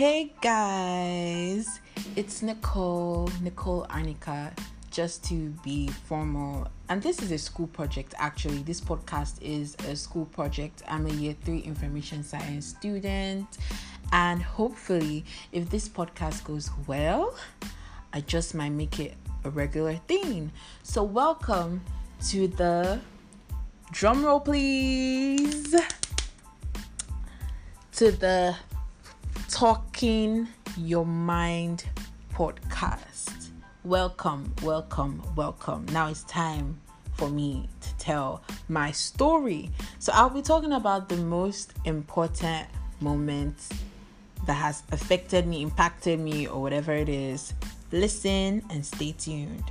Hey guys, it's Nicole, Nicole Arnica, just to be formal. And this is a school project actually. This podcast is a school project. I'm a year three information science student, and hopefully, if this podcast goes well, I just might make it a regular thing. So, welcome to the drum roll, please, to the Talking Your Mind podcast. Welcome, welcome, welcome. Now it's time for me to tell my story. So, I'll be talking about the most important moments that has affected me, impacted me, or whatever it is. Listen and stay tuned.